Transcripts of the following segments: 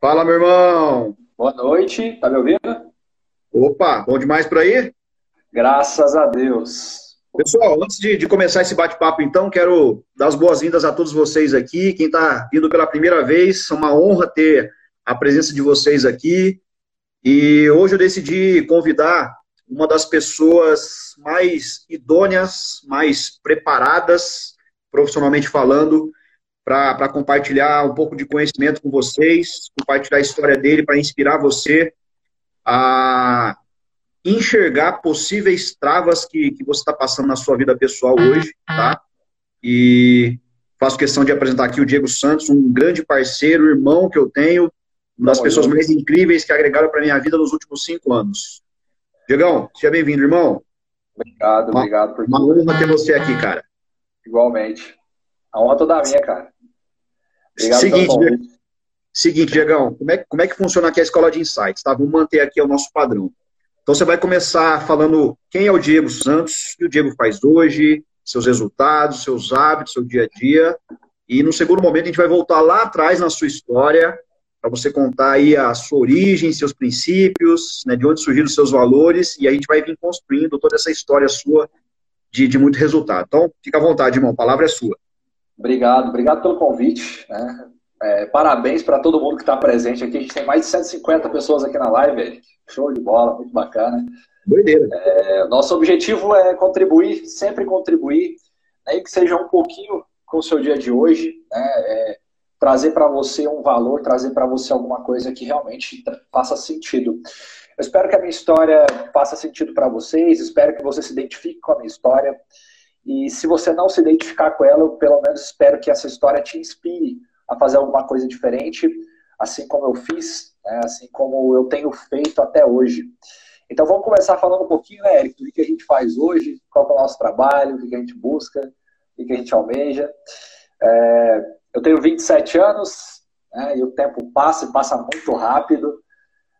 Fala, meu irmão. Boa noite, tá me ouvindo? Opa, bom demais por aí? Graças a Deus. Pessoal, antes de, de começar esse bate-papo, então, quero dar as boas-vindas a todos vocês aqui. Quem está vindo pela primeira vez, é uma honra ter a presença de vocês aqui. E hoje eu decidi convidar uma das pessoas mais idôneas, mais preparadas, profissionalmente falando, para compartilhar um pouco de conhecimento com vocês, compartilhar a história dele para inspirar você a enxergar possíveis travas que, que você está passando na sua vida pessoal hoje, tá? E faço questão de apresentar aqui o Diego Santos, um grande parceiro, irmão que eu tenho, uma das pessoas mais incríveis que agregaram para minha vida nos últimos cinco anos. Diegão, seja bem-vindo, irmão. Obrigado, uma, obrigado por Uma honra ter você aqui, cara. Igualmente. A honra toda minha, cara. Obrigado seguinte, seguinte, Diegão, como é, como é que funciona aqui a escola de insights, tá? Vamos manter aqui o nosso padrão. Então você vai começar falando quem é o Diego Santos, o que o Diego faz hoje, seus resultados, seus hábitos, seu dia a dia. E no segundo momento a gente vai voltar lá atrás na sua história, para você contar aí a sua origem, seus princípios, né, de onde surgiram os seus valores, e a gente vai vir construindo toda essa história sua de, de muito resultado. Então, fica à vontade, irmão, a palavra é sua. Obrigado, obrigado pelo convite. Né? É, parabéns para todo mundo que está presente aqui. A gente tem mais de 150 pessoas aqui na live, Eric. Show de bola, muito bacana. Doideira. É, nosso objetivo é contribuir, sempre contribuir, né, que seja um pouquinho com o seu dia de hoje, né? É, trazer para você um valor, trazer para você alguma coisa que realmente faça sentido. Eu espero que a minha história faça sentido para vocês, espero que você se identifique com a minha história. E se você não se identificar com ela, eu pelo menos espero que essa história te inspire a fazer alguma coisa diferente, assim como eu fiz, né, assim como eu tenho feito até hoje. Então vamos começar falando um pouquinho, né, Eric, do que a gente faz hoje, qual é o nosso trabalho, o que a gente busca, o que a gente almeja. É, eu tenho 27 anos, né, e o tempo passa e passa muito rápido.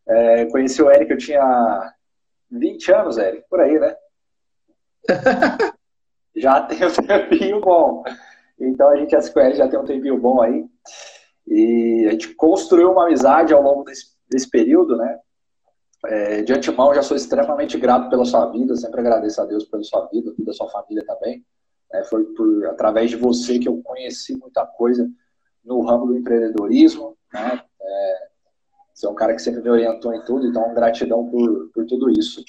É, conheci o Eric, eu tinha 20 anos, Eric, por aí, né? já tem um tempinho bom. Então a gente já se conhece, já tem um tempinho bom aí. E a gente construiu uma amizade ao longo desse, desse período, né? É, de antemão, já sou extremamente grato pela sua vida, sempre agradeço a Deus pela sua vida, da sua família também. É, foi por, através de você que eu conheci muita coisa no ramo do empreendedorismo, né? É, você é um cara que sempre me orientou em tudo, então gratidão por, por tudo isso.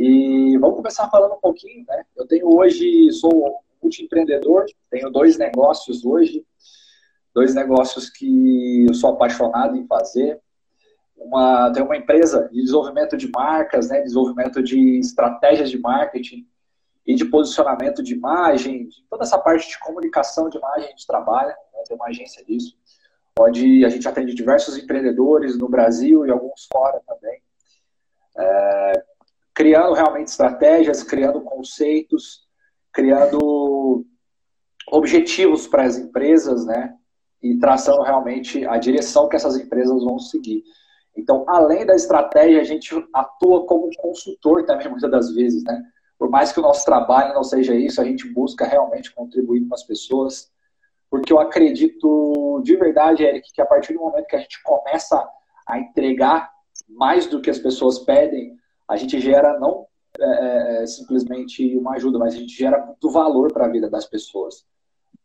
E vamos começar falando um pouquinho, né? Eu tenho hoje, sou multiempreendedor, tenho dois negócios hoje, dois negócios que eu sou apaixonado em fazer. Uma, tenho uma empresa de desenvolvimento de marcas, né, desenvolvimento de estratégias de marketing e de posicionamento de imagem, de toda essa parte de comunicação de imagem a gente trabalha, né, tem uma agência disso, onde a gente atende diversos empreendedores no Brasil e alguns fora também. É, criando realmente estratégias, criando conceitos, criando objetivos para as empresas, né? E traçando realmente a direção que essas empresas vão seguir. Então, além da estratégia, a gente atua como consultor também, muitas das vezes, né? Por mais que o nosso trabalho não seja isso, a gente busca realmente contribuir com as pessoas, porque eu acredito de verdade, Eric, que a partir do momento que a gente começa a entregar mais do que as pessoas pedem, a gente gera não é, é, é, simplesmente uma ajuda, mas a gente gera muito valor para a vida das pessoas.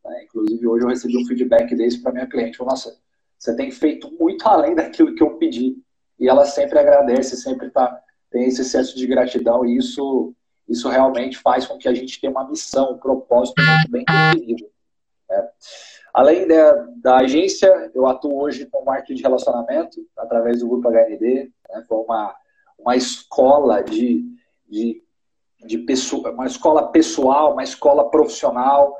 Né? Inclusive, hoje eu recebi um feedback desse para minha cliente. Falou, Nossa, você tem feito muito além daquilo que eu pedi. E ela sempre agradece, sempre tá, tem esse excesso de gratidão, e isso, isso realmente faz com que a gente tenha uma missão, um propósito muito bem definido. Né? Além da, da, agência, eu atuo hoje com marketing de relacionamento, através do Grupo HND. Né? Foi uma uma escola de, de, de pessoa, uma escola pessoal, uma escola profissional.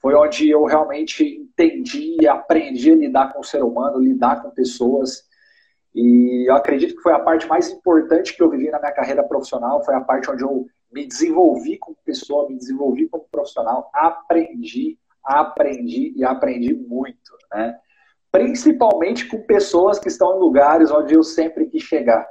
Foi onde eu realmente entendi, aprendi a lidar com o ser humano, lidar com pessoas. E eu acredito que foi a parte mais importante que eu vivi na minha carreira profissional, foi a parte onde eu me desenvolvi como pessoa, me desenvolvi como profissional, aprendi, aprendi e aprendi muito, né? Principalmente com pessoas que estão em lugares onde eu sempre quis chegar.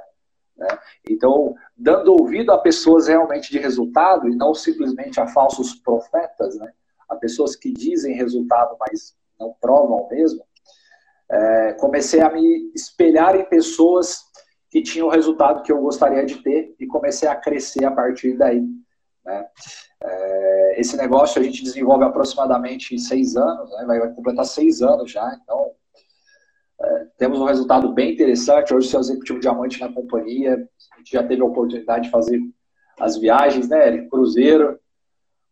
Né? Então, dando ouvido a pessoas realmente de resultado e não simplesmente a falsos profetas, né? a pessoas que dizem resultado, mas não provam mesmo, é, comecei a me espelhar em pessoas que tinham o resultado que eu gostaria de ter e comecei a crescer a partir daí. Né? É, esse negócio a gente desenvolve aproximadamente seis anos, né? vai, completar seis anos já, então temos um resultado bem interessante. Hoje sou executivo diamante na companhia, a gente já teve a oportunidade de fazer as viagens, né, cruzeiro,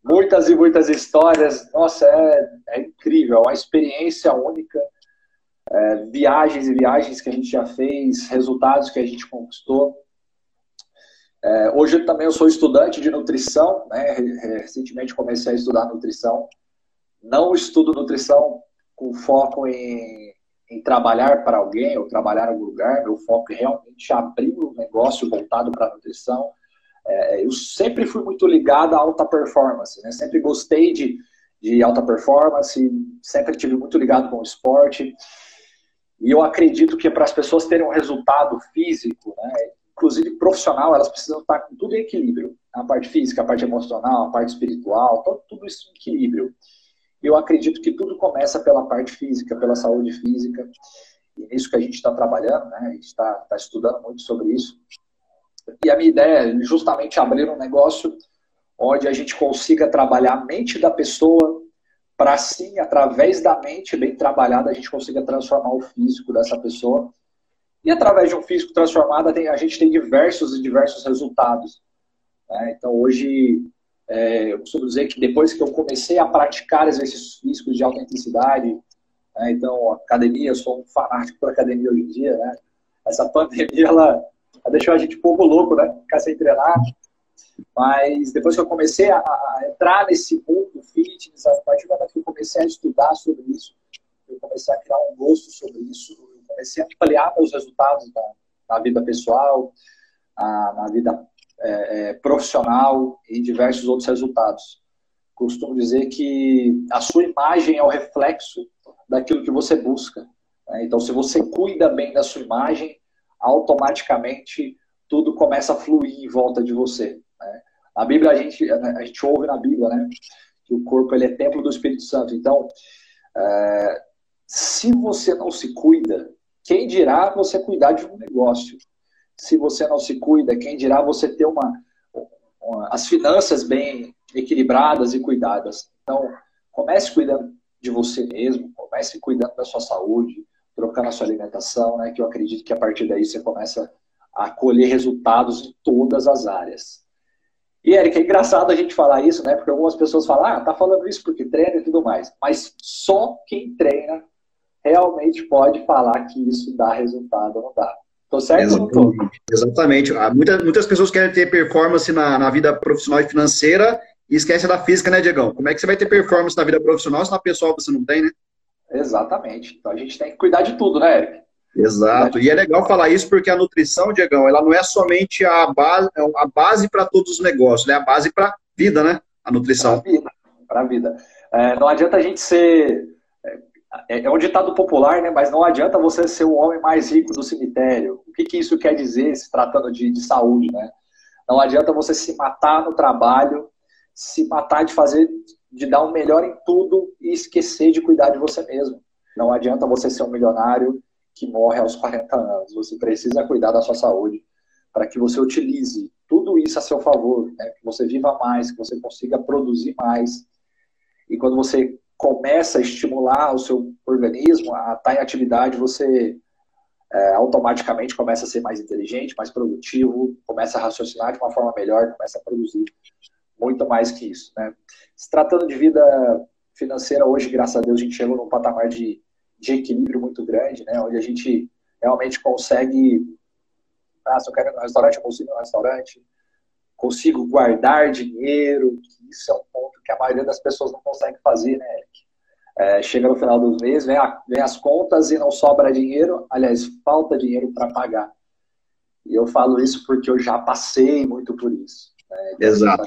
muitas e muitas histórias. Nossa, é, é incrível, é uma experiência única. É, viagens e viagens que a gente já fez, resultados que a gente conquistou. É, hoje também eu sou estudante de nutrição, né? recentemente comecei a estudar nutrição. Não estudo nutrição com foco em, em trabalhar para alguém ou trabalhar em algum lugar, meu foco é realmente abrir um negócio voltado para a nutrição é, eu sempre fui muito ligado à alta performance, né? Sempre gostei de, de alta performance, sempre tive muito ligado com o esporte. E eu acredito que para as pessoas terem um resultado físico, né, inclusive profissional, elas precisam estar com tudo em equilíbrio. A parte física, a parte emocional, a parte espiritual, tudo isso em equilíbrio. Eu acredito que tudo começa pela parte física, pela saúde física. E nisso que a gente está trabalhando, né? A gente está tá estudando muito sobre isso. E a minha ideia é justamente abrir um negócio onde a gente consiga trabalhar a mente da pessoa para assim, através da mente bem trabalhada, a gente consiga transformar o físico dessa pessoa. E através de um físico transformado, a gente tem diversos e diversos resultados. Né? Então, hoje, é, eu costumo dizer que depois que eu comecei a praticar exercícios físicos de alta intensidade, né? então, academia, eu sou um fanático por academia hoje em dia, né? essa pandemia, ela deixou a gente um pouco louco, né? Ficar sem treinar. Mas depois que eu comecei a, a entrar nesse mundo fitness, a partir do momento que eu comecei a estudar sobre isso, eu comecei a criar um gosto sobre isso, eu comecei a ampliar meus resultados na, na vida pessoal, na, na vida é, é, profissional e diversos outros resultados. Costumo dizer que a sua imagem é o reflexo daquilo que você busca. Né? Então, se você cuida bem da sua imagem, automaticamente tudo começa a fluir em volta de você. Né? A Bíblia, a gente, a gente ouve na Bíblia, né? Que o corpo ele é templo do Espírito Santo. Então, é, se você não se cuida, quem dirá você cuidar de um negócio? Se você não se cuida, quem dirá você ter uma, uma as finanças bem equilibradas e cuidadas? Então, comece cuidando de você mesmo, comece cuidando da sua saúde, trocando a sua alimentação, né? Que eu acredito que a partir daí você começa a colher resultados em todas as áreas. E, Eric, é engraçado a gente falar isso, né? Porque algumas pessoas falam, ah, tá falando isso porque treina e tudo mais. Mas só quem treina realmente pode falar que isso dá resultado ou não dá. Tô certo Exatamente. ou não tô? Exatamente. Ah, muitas, muitas pessoas querem ter performance na, na vida profissional e financeira e esquecem da física, né, Diegão? Como é que você vai ter performance na vida profissional se na pessoal você não tem, né? Exatamente. Então a gente tem que cuidar de tudo, né, Eric? Exato. E é legal falar isso porque a nutrição, Diegão, ela não é somente a base, é a base para todos os negócios, né? A base para a vida, né? A nutrição. Para a vida. Pra vida. É, não adianta a gente ser. É, é um ditado popular, né? Mas não adianta você ser o homem mais rico do cemitério. O que, que isso quer dizer, se tratando de, de saúde, né? Não adianta você se matar no trabalho, se matar de fazer de dar o melhor em tudo e esquecer de cuidar de você mesmo. Não adianta você ser um milionário que morre aos 40 anos. Você precisa cuidar da sua saúde para que você utilize tudo isso a seu favor, né? que você viva mais, que você consiga produzir mais. E quando você começa a estimular o seu organismo a estar em atividade, você é, automaticamente começa a ser mais inteligente, mais produtivo, começa a raciocinar de uma forma melhor, começa a produzir muito mais que isso. Né? Se tratando de vida financeira, hoje, graças a Deus, a gente chegou num patamar de, de equilíbrio muito grande, né? onde a gente realmente consegue. Ah, se eu quero ir no restaurante, eu consigo ir no restaurante. Consigo guardar dinheiro, isso é um ponto que a maioria das pessoas não consegue fazer, né, Eric? É, chega no final dos meses, vem, a, vem, as contas e não sobra dinheiro, aliás, falta dinheiro para pagar. E eu falo isso porque eu já passei muito por isso. Né? Exato.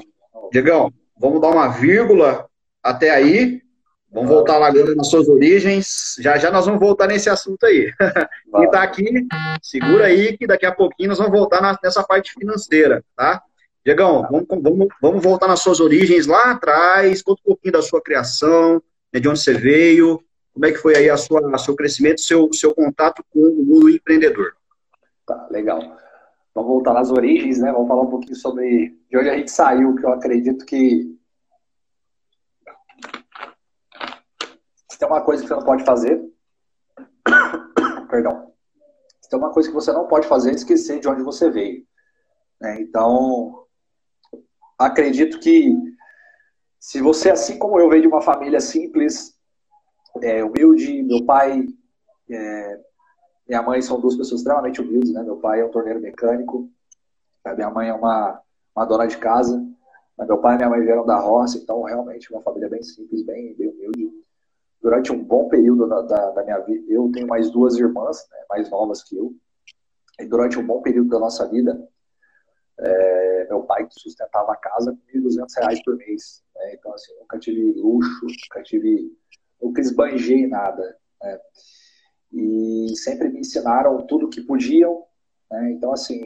Diegão, vamos dar uma vírgula até aí. Vamos voltar lá agora nas suas origens. Já já nós vamos voltar nesse assunto aí. Quem está aqui, segura aí que daqui a pouquinho nós vamos voltar nessa parte financeira, tá? Diegão, vamos, vamos, vamos voltar nas suas origens lá atrás, conta um pouquinho da sua criação, né, de onde você veio, como é que foi aí a sua seu crescimento, seu seu contato com o mundo empreendedor. Tá, legal. Vamos voltar nas origens, né? Vamos falar um pouquinho sobre de onde a gente saiu, que eu acredito que se tem uma coisa que você não pode fazer, perdão, se tem uma coisa que você não pode fazer é esquecer de onde você veio. Né? Então, acredito que se você, assim como eu, veio de uma família simples, é, humilde, meu pai, é, minha mãe são duas pessoas extremamente humildes, né? Meu pai é um torneiro mecânico, minha mãe é uma, uma dona de casa, meu pai e minha mãe vieram da roça, então realmente uma família bem simples, bem, bem humilde. Durante um bom período da, da, da minha vida, eu tenho mais duas irmãs, né, mais novas que eu, e durante um bom período da nossa vida, é, meu pai sustentava a casa com 1.200 reais por mês. Né? Então, assim, nunca tive luxo, nunca tive, nunca esbanjei nada. Né? E sempre me ensinaram tudo que podiam. Né? Então, assim,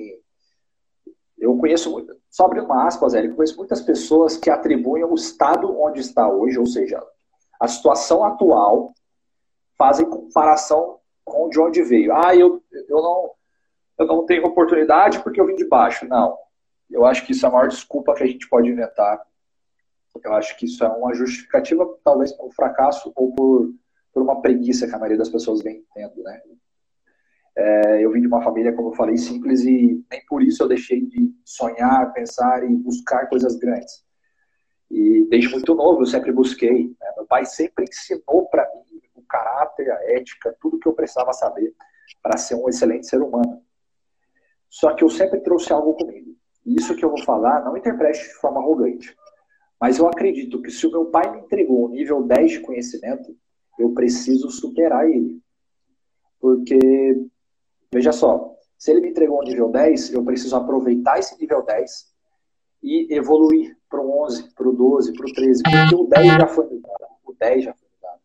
eu conheço só abrir uma aspas, eu conheço muitas pessoas que atribuem o estado onde está hoje, ou seja, a situação atual, fazem comparação com de onde veio. Ah, eu, eu não eu não tenho oportunidade porque eu vim de baixo. Não. Eu acho que isso é a maior desculpa que a gente pode inventar. Eu acho que isso é uma justificativa, talvez, por fracasso ou por, por uma preguiça que a maioria das pessoas vem tendo, né? É, eu vim de uma família, como eu falei, simples e nem por isso eu deixei de sonhar, pensar e buscar coisas grandes. E desde muito novo eu sempre busquei. Né? Meu pai sempre ensinou para mim o caráter, a ética, tudo que eu precisava saber para ser um excelente ser humano. Só que eu sempre trouxe algo comigo. Isso que eu vou falar, não interprete de forma arrogante. Mas eu acredito que se o meu pai me entregou um nível 10 de conhecimento, eu preciso superar ele. Porque, veja só, se ele me entregou um nível 10, eu preciso aproveitar esse nível 10 e evoluir para o 11, para o 12, para o 13, porque o 10 já foi me dado. O 10 já foi me dado.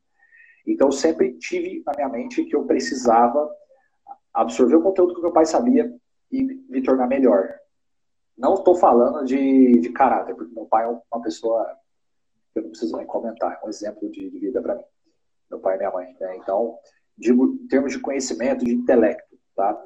Então, eu sempre tive na minha mente que eu precisava absorver o conteúdo que meu pai sabia e me tornar melhor. Não estou falando de, de caráter, porque meu pai é uma pessoa que eu não preciso nem comentar, é um exemplo de, de vida para mim. Meu pai e minha mãe. Né? Então, digo em termos de conhecimento, de intelecto. Tá?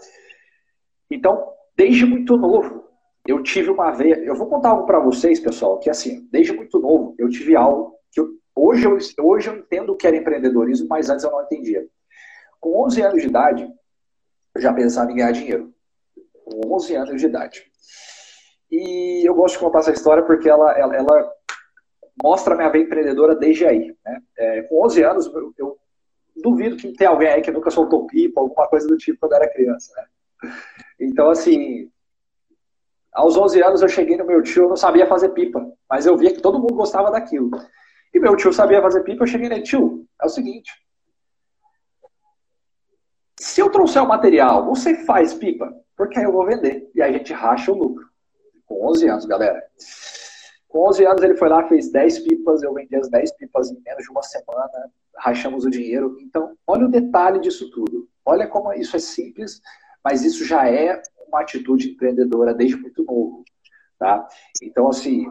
Então, desde muito novo, eu tive uma veia. Eu vou contar algo para vocês, pessoal, que assim, desde muito novo, eu tive algo que eu, hoje, eu, hoje eu entendo o que era empreendedorismo, mas antes eu não entendia. Com 11 anos de idade, eu já pensava em ganhar dinheiro com 11 anos de idade. E eu gosto de contar essa história porque ela, ela, ela mostra a minha veia empreendedora desde aí. Né? É, com 11 anos, eu, eu, duvido que tem alguém aí que nunca soltou pipa, alguma coisa do tipo quando era criança. Né? Então, assim, aos 11 anos eu cheguei no meu tio, eu não sabia fazer pipa, mas eu via que todo mundo gostava daquilo. E meu tio sabia fazer pipa, eu cheguei nele, tio, é o seguinte, se eu trouxer o material, você faz pipa? porque aí eu vou vender. E aí a gente racha o lucro. Com 11 anos, galera. Com 11 anos ele foi lá, fez 10 pipas, eu vendi as 10 pipas em menos de uma semana, rachamos o dinheiro. Então, olha o detalhe disso tudo. Olha como isso é simples, mas isso já é uma atitude empreendedora desde muito novo. Tá? Então, assim,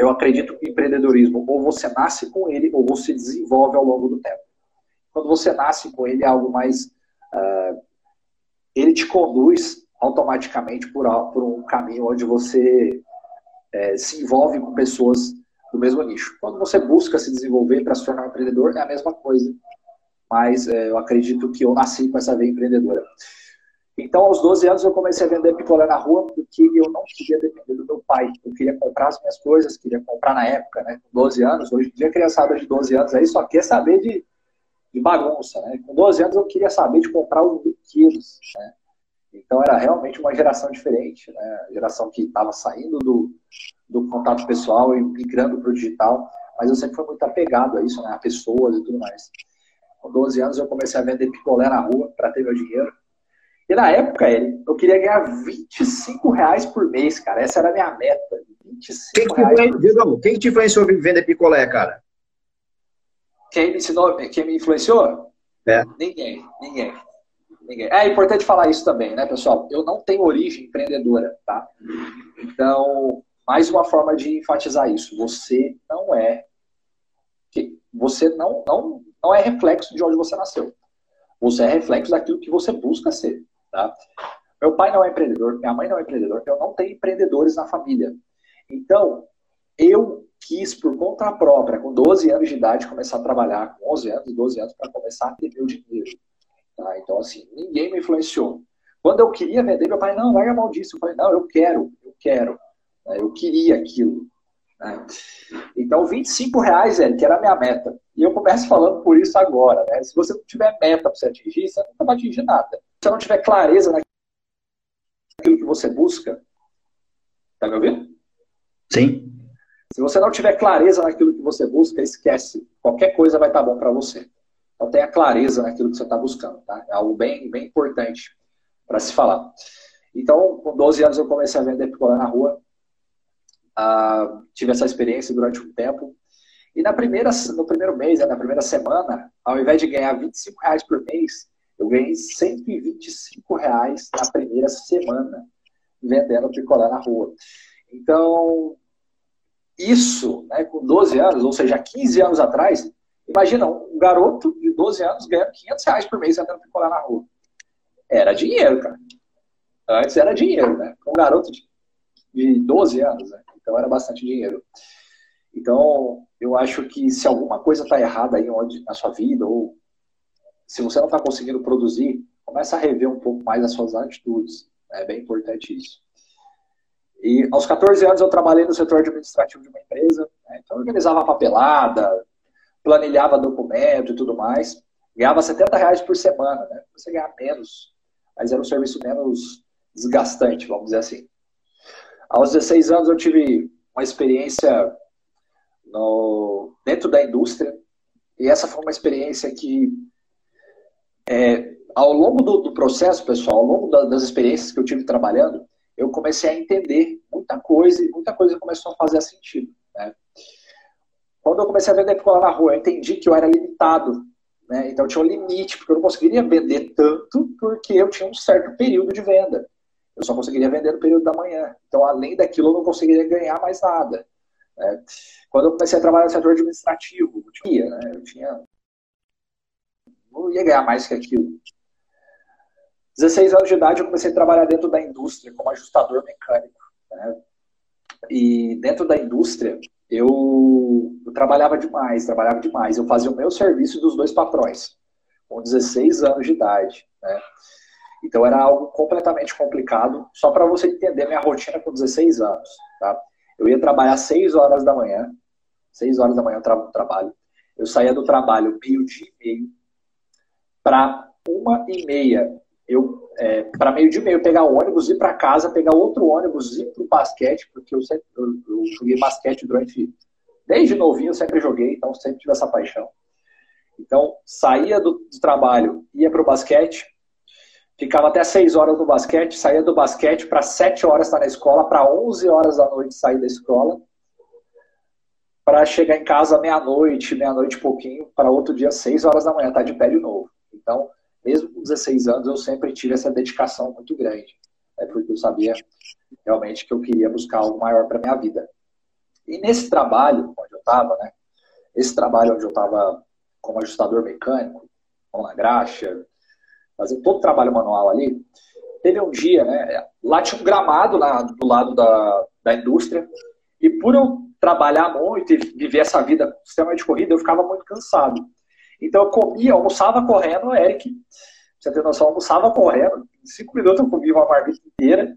eu acredito que empreendedorismo, ou você nasce com ele, ou você desenvolve ao longo do tempo. Quando você nasce com ele, é algo mais ele te conduz automaticamente por, por um caminho onde você é, se envolve com pessoas do mesmo nicho. Quando você busca se desenvolver para se tornar um empreendedor, é a mesma coisa. Mas é, eu acredito que eu nasci com essa veia empreendedora. Então, aos 12 anos, eu comecei a vender picolé na rua porque eu não queria depender do meu pai. Eu queria comprar as minhas coisas, queria comprar na época, né? Com 12 anos. Hoje em dia, criançada de 12 anos aí só quer saber de de bagunça. Né? Com 12 anos eu queria saber de comprar os brinquedos. Né? Então era realmente uma geração diferente, né? geração que estava saindo do, do contato pessoal e migrando para o digital, mas eu sempre fui muito apegado a isso, né? a pessoas e tudo mais. Com 12 anos eu comecei a vender picolé na rua para ter meu dinheiro. E na época, ele, eu queria ganhar 25 reais por mês, cara. Essa era a minha meta. 25 quem reais. Por... Quem te influenciou a vender picolé, cara? Quem me ensinou, quem me influenciou? É. Ninguém, ninguém. Ninguém. É importante falar isso também, né, pessoal? Eu não tenho origem empreendedora, tá? Então, mais uma forma de enfatizar isso. Você não é. Você não, não, não é reflexo de onde você nasceu. Você é reflexo daquilo que você busca ser. Tá? Meu pai não é empreendedor, minha mãe não é empreendedor, eu não tenho empreendedores na família. Então, eu quis, por conta própria, com 12 anos de idade, começar a trabalhar, com 11 anos, 12 anos, para começar a ter meu dinheiro. Tá? Então, assim, ninguém me influenciou. Quando eu queria vender, meu pai, não, larga mão disso. Eu falei, não, eu quero, eu quero. Né? Eu queria aquilo. Né? Então, 25 reais, que era a minha meta. E eu começo falando por isso agora. Né? Se você não tiver meta para você atingir, você nunca vai atingir nada. Se você não tiver clareza naquilo que você busca, tá me ouvindo? Sim. Se você não tiver clareza naquilo que você busca, esquece. Qualquer coisa vai estar bom para você. Então tenha clareza naquilo que você está buscando, tá? É algo bem, bem importante para se falar. Então, com 12 anos eu comecei a vender picolé na rua. Uh, tive essa experiência durante um tempo. E na primeira, no primeiro mês, né, na primeira semana, ao invés de ganhar 25 reais por mês, eu ganhei 125 reais na primeira semana vendendo picolé na rua. Então, isso, né, com 12 anos, ou seja, 15 anos atrás, imagina um garoto de 12 anos ganhando 500 reais por mês vendendo picolé na rua. Era dinheiro, cara. Antes era dinheiro, né? Um garoto de, de 12 anos, né? Então era bastante dinheiro. Então, eu acho que se alguma coisa está errada aí onde, na sua vida, ou se você não está conseguindo produzir, começa a rever um pouco mais as suas atitudes. É bem importante isso. E aos 14 anos eu trabalhei no setor administrativo de uma empresa, né? então eu organizava papelada, planilhava documento e tudo mais. Ganhava 70 reais por semana, né? Você ganhava menos, mas era um serviço menos desgastante, vamos dizer assim. Aos 16 anos eu tive uma experiência no, dentro da indústria. E essa foi uma experiência que, é, ao longo do, do, processo, pessoal, ao longo da, das experiências que eu tive trabalhando, eu comecei a entender muita coisa e muita coisa começou a fazer sentido. Né? Quando eu comecei a vender picolé na rua, eu entendi que eu era limitado. Né? Então tinha um limite, porque eu não conseguiria vender tanto, porque eu tinha um certo período de venda. Eu só conseguiria vender no período da manhã. Então, além daquilo, eu não conseguiria ganhar mais nada. Né? Quando eu comecei a trabalhar no setor administrativo, eu tinha, né? eu tinha. Não ia ganhar mais que aquilo. 16 anos de idade, eu comecei a trabalhar dentro da indústria como ajustador mecânico. Né? E dentro da indústria, eu, eu, trabalhava demais, trabalhava demais. Eu fazia o meu serviço dos dois patrões, com 16 anos de idade. Né? Então era algo completamente complicado, só para você entender minha rotina com 16 anos. Tá? Eu ia trabalhar 6 horas da manhã, 6 horas da manhã eu tra trabalho. Eu saía do trabalho meio-dia e meio para uma e meia. Eu, é, para meio-dia e meio, pegar ônibus, ir para casa, pegar outro ônibus, ir para o basquete, porque eu sempre eu, eu joguei basquete durante. Desde novinho eu sempre joguei, então sempre tive essa paixão. Então, saía do, do trabalho, ia para o basquete, ficava até 6 horas no basquete, saía do basquete para 7 horas estar na escola, para 11 horas da noite sair da escola, para chegar em casa meia-noite, meia-noite e pouquinho, para outro dia, 6 horas da manhã, tá de pé de novo. Então, mesmo com 16 anos, eu sempre tive essa dedicação muito grande, né, porque eu sabia realmente que eu queria buscar algo maior para minha vida. E nesse trabalho onde eu estava, né, esse trabalho onde eu estava como ajustador mecânico, mão na graxa, fazendo todo o trabalho manual ali, teve um dia, né, lá tinha um gramado lá do lado da, da indústria, e por eu trabalhar muito e viver essa vida extremamente corrida, eu ficava muito cansado. Então eu comia, almoçava correndo, Eric, você tem noção, almoçava correndo, em cinco minutos eu comia uma marmita inteira,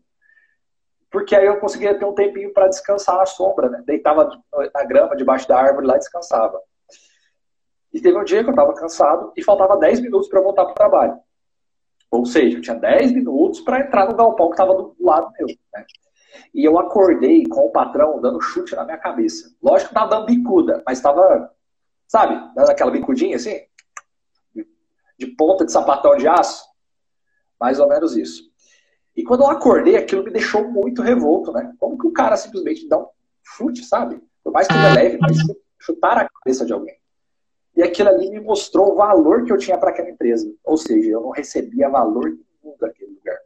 porque aí eu conseguia ter um tempinho para descansar na sombra, né? Deitava na grama, debaixo da árvore lá e descansava. E teve um dia que eu estava cansado e faltava 10 minutos para voltar para o trabalho. Ou seja, eu tinha 10 minutos para entrar no galpão que estava do lado meu. Né? E eu acordei com o patrão dando chute na minha cabeça. Lógico que estava dando bicuda, mas estava, sabe, aquela bicudinha assim, de ponta de sapatão de aço. Mais ou menos isso. E quando eu acordei, aquilo me deixou muito revolto, né? Como que o cara simplesmente dá um chute, sabe? Por mais que ele é leve, mas chutar a cabeça de alguém. E aquilo ali me mostrou o valor que eu tinha para aquela empresa. Ou seja, eu não recebia valor nenhum daquele lugar.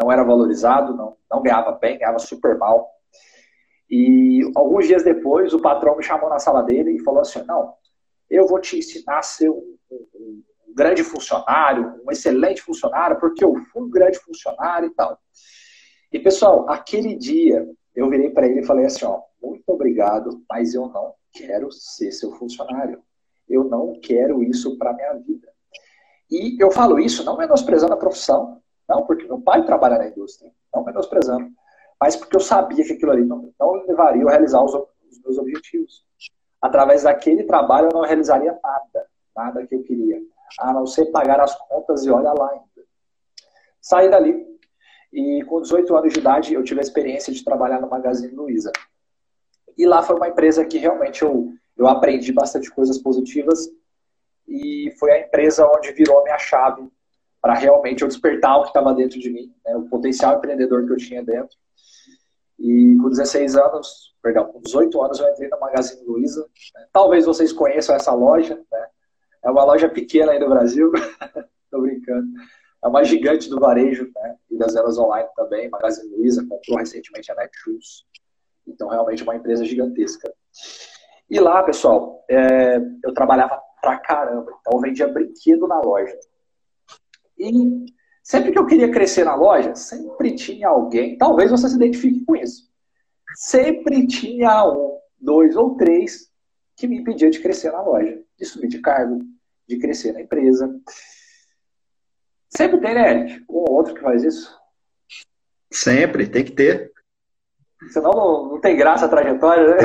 Não era valorizado, não, não ganhava bem, ganhava super mal. E alguns dias depois, o patrão me chamou na sala dele e falou assim: Não, eu vou te ensinar a ser um, um, um grande funcionário, um excelente funcionário, porque eu fui um grande funcionário e tal. E, pessoal, aquele dia eu virei para ele e falei assim, ó, muito obrigado, mas eu não quero ser seu funcionário. Eu não quero isso para minha vida. E eu falo isso não menosprezando a profissão, não, porque meu pai trabalha na indústria, não menosprezando, mas porque eu sabia que aquilo ali não, não levaria a realizar os, os meus objetivos. Através daquele trabalho eu não realizaria nada, nada que eu queria, a não ser pagar as contas e olha lá ainda. Saí dali e com 18 anos de idade eu tive a experiência de trabalhar no Magazine Luiza. E lá foi uma empresa que realmente eu, eu aprendi bastante coisas positivas e foi a empresa onde virou a minha chave para realmente eu despertar o que estava dentro de mim, né, o potencial empreendedor que eu tinha dentro. E com 16 anos, perdão, com 18 anos eu entrei na Magazine Luiza. Né? Talvez vocês conheçam essa loja, né? É uma loja pequena aí do Brasil, tô brincando. É uma gigante do varejo, né? E das vendas online também. Magazine Luiza comprou recentemente a Netshoes. Então, realmente é uma empresa gigantesca. E lá, pessoal, é, eu trabalhava pra caramba. Então, eu vendia brinquedo na loja. E sempre que eu queria crescer na loja, sempre tinha alguém, talvez você se identifique com isso. Sempre tinha um, dois ou três que me impedia de crescer na loja, de subir de cargo, de crescer na empresa. Sempre tem, né, Eric? Um ou outro que faz isso? Sempre, tem que ter. Senão não, não tem graça a trajetória, né?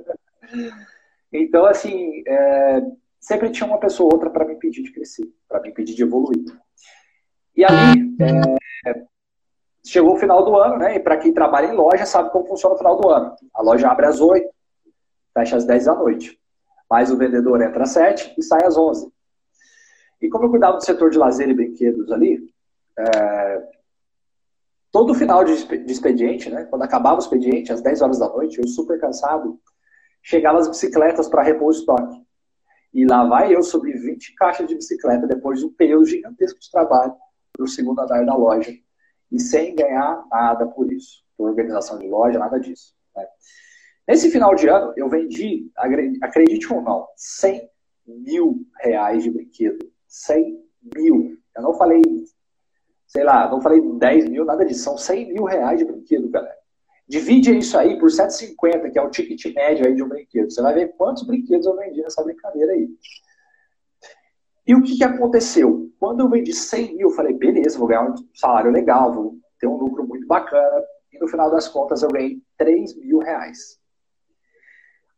então, assim, é, sempre tinha uma pessoa ou outra para me impedir de crescer, para me impedir de evoluir. E ali, é, chegou o final do ano, né? E para quem trabalha em loja sabe como funciona o final do ano. A loja abre às 8, fecha às 10 da noite. Mas o vendedor entra às 7 e sai às 11. E como eu cuidava do setor de lazer e brinquedos ali, é, todo final de expediente, né? Quando acabava o expediente, às 10 horas da noite, eu super cansado, chegava as bicicletas para repor o estoque. E lá vai eu subir 20 caixas de bicicleta depois de um período gigantesco de trabalho para o segundo andar da loja. E sem ganhar nada por isso. Por organização de loja, nada disso. Né? Nesse final de ano, eu vendi, acredite ou não, 100 mil reais de brinquedo. 100 mil. Eu não falei, sei lá, não falei 10 mil, nada disso. São 100 mil reais de brinquedo, galera. Divide isso aí por 750, que é o ticket médio aí de um brinquedo. Você vai ver quantos brinquedos eu vendi nessa brincadeira aí. E o que, que aconteceu? Quando eu vendi 100 mil, eu falei, beleza, vou ganhar um salário legal, vou ter um lucro muito bacana. E no final das contas eu ganhei 3 mil reais.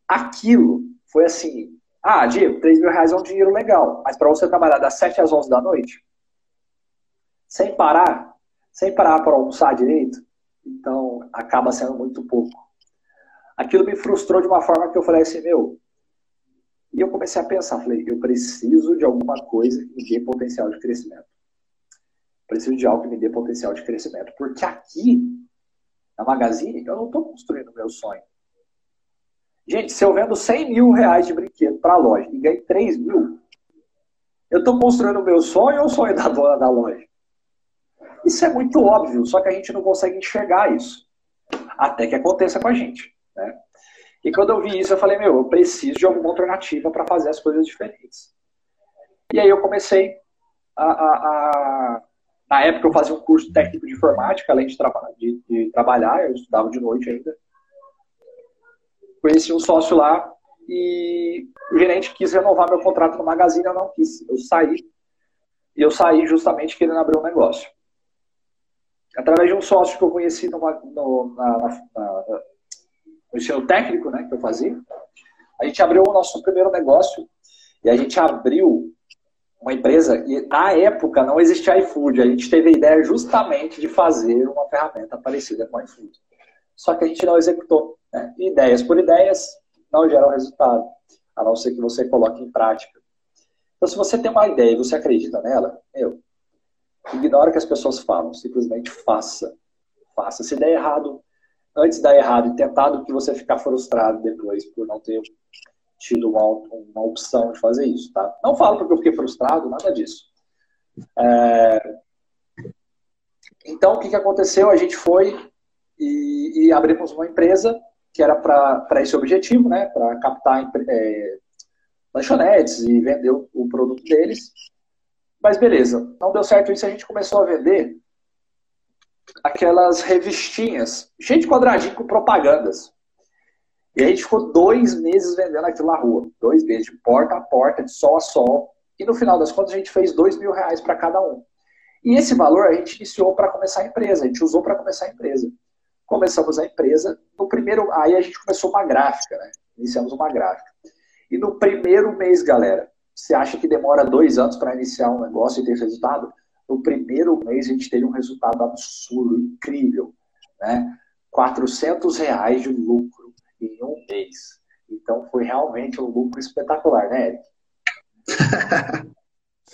Aquilo foi assim, ah, Diego, 3 mil reais é um dinheiro legal, mas para você trabalhar das 7 às 11 da noite, sem parar, sem parar para almoçar direito, então, acaba sendo muito pouco. Aquilo me frustrou de uma forma que eu falei assim, meu. E eu comecei a pensar, falei, eu preciso de alguma coisa que me dê potencial de crescimento. Preciso de algo que me dê potencial de crescimento. Porque aqui, na Magazine, eu não estou construindo meu sonho. Gente, se eu vendo 100 mil reais de brinquedo para a loja e ganho 3 mil, eu estou construindo o meu sonho ou o sonho da dona da loja? Isso é muito óbvio, só que a gente não consegue enxergar isso. Até que aconteça com a gente. Né? E quando eu vi isso, eu falei, meu, eu preciso de alguma alternativa para fazer as coisas diferentes. E aí eu comecei a, a, a, Na época eu fazia um curso técnico de informática, além de, de, de trabalhar, eu estudava de noite ainda. Conheci um sócio lá e o gerente quis renovar meu contrato no Magazine, eu não quis. Eu saí. E eu saí justamente querendo abrir um negócio através de um sócio que eu conheci numa, no, na, na, na, no ensino técnico, né, que eu fazia, a gente abriu o nosso primeiro negócio e a gente abriu uma empresa e na época não existia iFood. A gente teve a ideia justamente de fazer uma ferramenta parecida com o iFood. Só que a gente não executou. Né? Ideias por ideias não geram resultado, a não ser que você coloque em prática. Então, se você tem uma ideia e você acredita nela, meu, Ignora o que as pessoas falam, simplesmente faça. Faça. Se der errado, antes dar errado e tentar do que você ficar frustrado depois por não ter tido uma, uma opção de fazer isso, tá? Não falo porque eu fiquei frustrado, nada disso. É... Então, o que, que aconteceu? A gente foi e, e abrimos uma empresa que era para esse objetivo, né? Para captar é, lanchonetes e vendeu o produto deles. Mas beleza, não deu certo isso, a gente começou a vender aquelas revistinhas, cheio de quadradinho com propagandas. E a gente ficou dois meses vendendo aquilo na rua. Dois meses, de porta a porta, de sol a sol. E no final das contas a gente fez dois mil reais para cada um. E esse valor a gente iniciou para começar a empresa, a gente usou para começar a empresa. Começamos a empresa, no primeiro, aí a gente começou uma gráfica, né? Iniciamos uma gráfica. E no primeiro mês, galera, você acha que demora dois anos para iniciar um negócio e ter resultado? No primeiro mês a gente teve um resultado absurdo, incrível, né? 400 reais de lucro em um mês. Então foi realmente um lucro espetacular, né, Eric?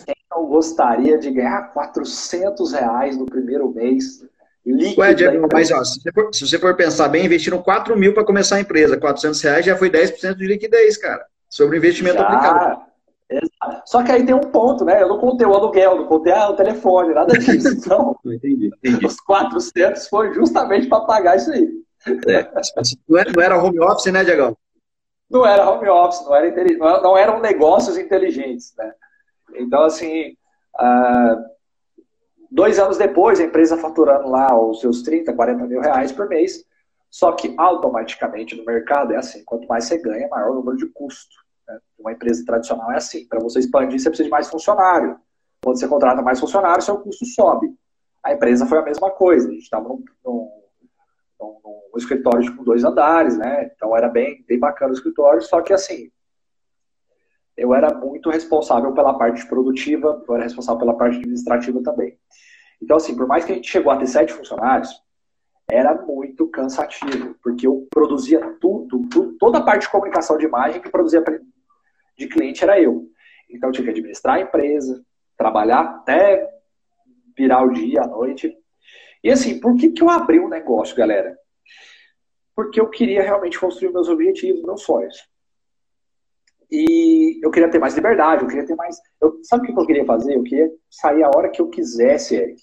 Quem não gostaria de ganhar 400 reais no primeiro mês? Líquido Ué, Diego, mas ó, se, você for, se você for pensar bem, investiram 4 mil para começar a empresa, 400 reais já foi 10% de liquidez, cara. Sobre investimento já, aplicado. Só que aí tem um ponto, né? Eu não contei o aluguel, não contei ah, o telefone, nada disso. Então, entendi, entendi. os 400 foi justamente para pagar isso aí. É, não era home office, né, Diego? Não era home office, não, era não eram negócios inteligentes, né? Então, assim, uh, dois anos depois, a empresa faturando lá os seus 30, 40 mil reais por mês, só que automaticamente no mercado é assim, quanto mais você ganha, maior o número de custo. Né? Uma empresa tradicional é assim, para você expandir, você precisa de mais funcionário. Quando você contrata mais funcionário, seu custo sobe. A empresa foi a mesma coisa, a gente estava num, num, num, num escritório com dois andares, né? Então era bem, bem bacana o escritório, só que assim, eu era muito responsável pela parte produtiva, eu era responsável pela parte administrativa também. Então, assim, por mais que a gente chegou a ter sete funcionários, era muito cansativo, porque eu produzia tudo, tudo toda a parte de comunicação de imagem que produzia de cliente era eu. Então, eu tinha que administrar a empresa, trabalhar até virar o dia, a noite. E assim, por que, que eu abri um negócio, galera? Porque eu queria realmente construir meus objetivos, meus sonhos. E eu queria ter mais liberdade, eu queria ter mais. Eu, sabe o que eu queria fazer? Eu queria sair a hora que eu quisesse, Eric.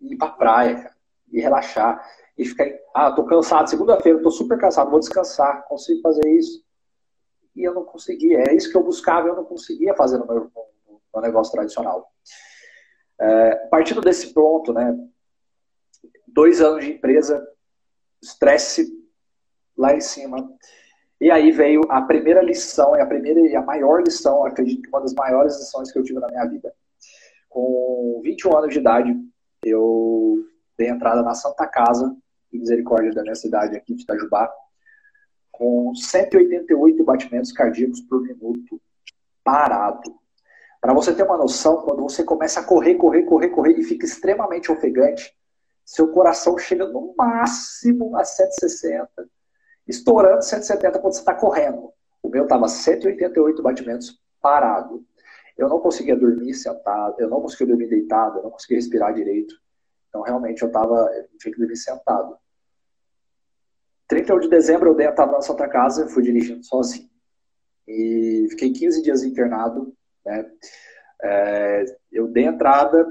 Ir pra praia, cara. E relaxar. E ficar. Ah, tô cansado. Segunda-feira, tô super cansado, vou descansar. Consigo fazer isso. E eu não conseguia. É isso que eu buscava, eu não conseguia fazer no meu, no negócio tradicional. É, partindo desse ponto, né? Dois anos de empresa, estresse lá em cima e aí veio a primeira lição, a primeira e a maior lição, acredito que uma das maiores lições que eu tive na minha vida. Com 21 anos de idade, eu dei entrada na Santa Casa de Misericórdia da minha cidade aqui de Itajubá, com 188 batimentos cardíacos por minuto, parado. Para você ter uma noção, quando você começa a correr, correr, correr, correr e fica extremamente ofegante, seu coração chega no máximo a 160, estourando 170 quando você está correndo. O meu estava 188 batimentos parado. Eu não conseguia dormir sentado, eu não conseguia dormir deitado, eu não conseguia respirar direito. Então, realmente, eu tava, eu tinha que dormir sentado. 31 de dezembro, eu dei a tabela na Santa Casa, fui dirigindo sozinho. E fiquei 15 dias internado. Né? É, eu dei entrada,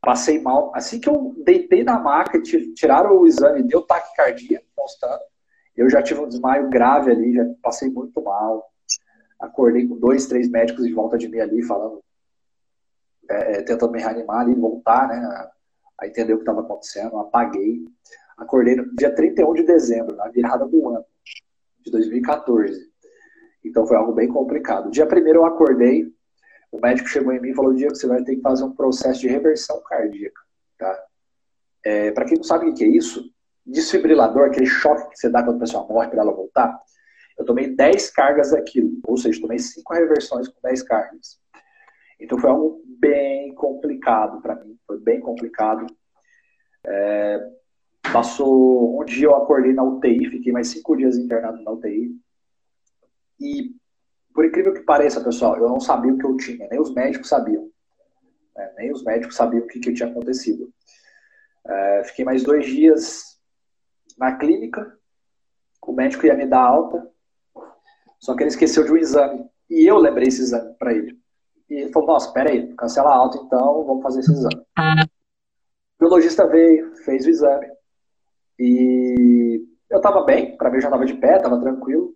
passei mal. Assim que eu deitei na maca, tiraram o exame, deu taquicardia constante. Eu já tive um desmaio grave ali, já passei muito mal. Acordei com dois, três médicos em volta de mim ali, falando, é, é tentando me reanimar ali, voltar, né? A entender o que estava acontecendo. Apaguei. Acordei no dia 31 de dezembro, na virada do ano, de 2014. Então foi algo bem complicado. Dia primeiro eu acordei, o médico chegou em mim e falou: dia que você vai ter que fazer um processo de reversão cardíaca. Tá? É, Para quem não sabe o que é isso, desfibrilador, aquele choque que você dá quando a pessoa morre para ela voltar, eu tomei 10 cargas daquilo, ou seja, tomei 5 reversões com 10 cargas. Então foi algo bem complicado para mim, foi bem complicado. É, passou um dia eu acordei na UTI, fiquei mais 5 dias internado na UTI. E por incrível que pareça, pessoal, eu não sabia o que eu tinha, nem os médicos sabiam. Né? Nem os médicos sabiam o que, que tinha acontecido. É, fiquei mais dois dias na clínica, o médico ia me dar alta, só que ele esqueceu de um exame. E eu lembrei esse exame para ele. E ele falou: Nossa, peraí, cancela a alta então, vamos fazer esse exame. O biologista veio, fez o exame. E eu estava bem, para mim eu já estava de pé, estava tranquilo.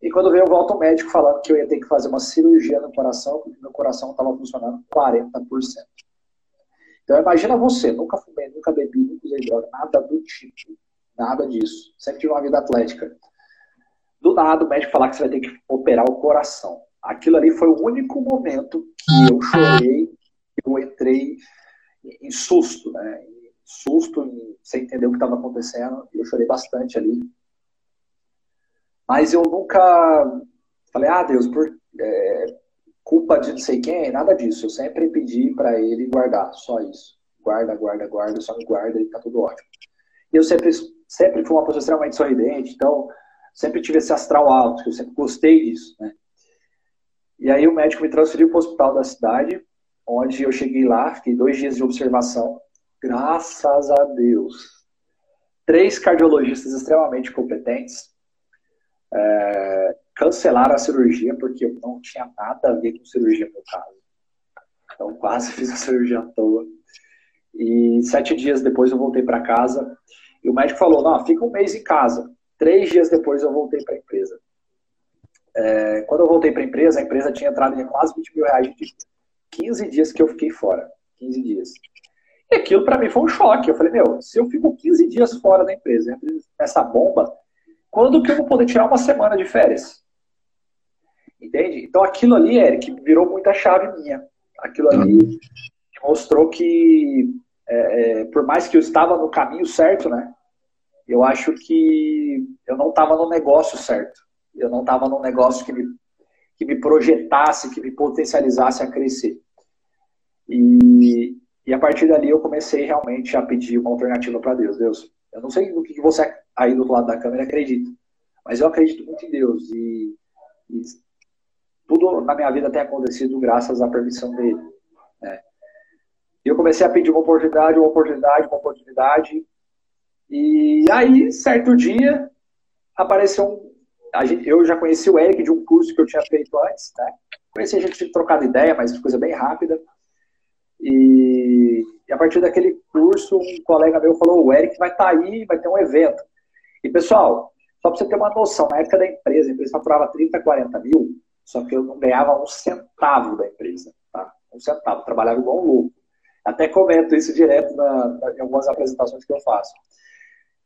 E quando veio, volta o médico falando que eu ia ter que fazer uma cirurgia no coração, porque meu coração estava funcionando 40%. Então imagina você, nunca fumei, nunca bebi, nunca usei droga, nada do tipo. Nada disso. Sempre tive uma vida atlética. Do nada o médico falar que você vai ter que operar o coração. Aquilo ali foi o único momento que eu chorei, eu entrei em susto, né? Susto, em, sem entender o que estava acontecendo. Eu chorei bastante ali. Mas eu nunca falei, ah, Deus, por é, culpa de não sei quem, nada disso. Eu sempre pedi para ele guardar, só isso. Guarda, guarda, guarda, só me guarda e tá tudo ótimo. E eu sempre, sempre fui uma pessoa extremamente sorridente, então sempre tive esse astral alto, eu sempre gostei disso, né? E aí o médico me transferiu para o hospital da cidade, onde eu cheguei lá, fiquei dois dias de observação. Graças a Deus. Três cardiologistas extremamente competentes, é, cancelaram a cirurgia porque eu não tinha nada a ver com cirurgia no caso. Então quase fiz a cirurgia à toa. E sete dias depois eu voltei para casa e o médico falou: não, fica um mês em casa. Três dias depois eu voltei para a empresa. É, quando eu voltei para a empresa, a empresa tinha entrado em quase 20 mil reais de dívida. 15 dias que eu fiquei fora. 15 dias. E aquilo para mim foi um choque. Eu falei, meu, se eu fico 15 dias fora da empresa, essa bomba, quando que eu vou poder tirar uma semana de férias? Entende? Então aquilo ali, Eric, virou muita chave minha. Aquilo ali mostrou que, é, é, por mais que eu estava no caminho certo, né? Eu acho que eu não estava no negócio certo. Eu não estava num negócio que me, que me projetasse, que me potencializasse a crescer. E, e a partir dali eu comecei realmente a pedir uma alternativa para Deus. Deus, eu não sei no que você aí do outro lado da câmera acredita, mas eu acredito muito em Deus e, e tudo na minha vida tem acontecido graças à permissão dele. Né? E eu comecei a pedir uma oportunidade, uma oportunidade, uma oportunidade. E aí, certo dia, apareceu um. Gente, eu já conheci o Eric de um curso que eu tinha feito antes, né? Conheci a gente tinha trocado ideia, mas coisa bem rápida. E, e, a partir daquele curso, um colega meu falou: o Eric vai estar tá aí, vai ter um evento. E pessoal, só para você ter uma noção, na época da empresa, a empresa faturava 30, 40 mil, só que eu não ganhava um centavo da empresa, tá? Um centavo, trabalhava igual um louco. Até comento isso direto na, na, em algumas apresentações que eu faço.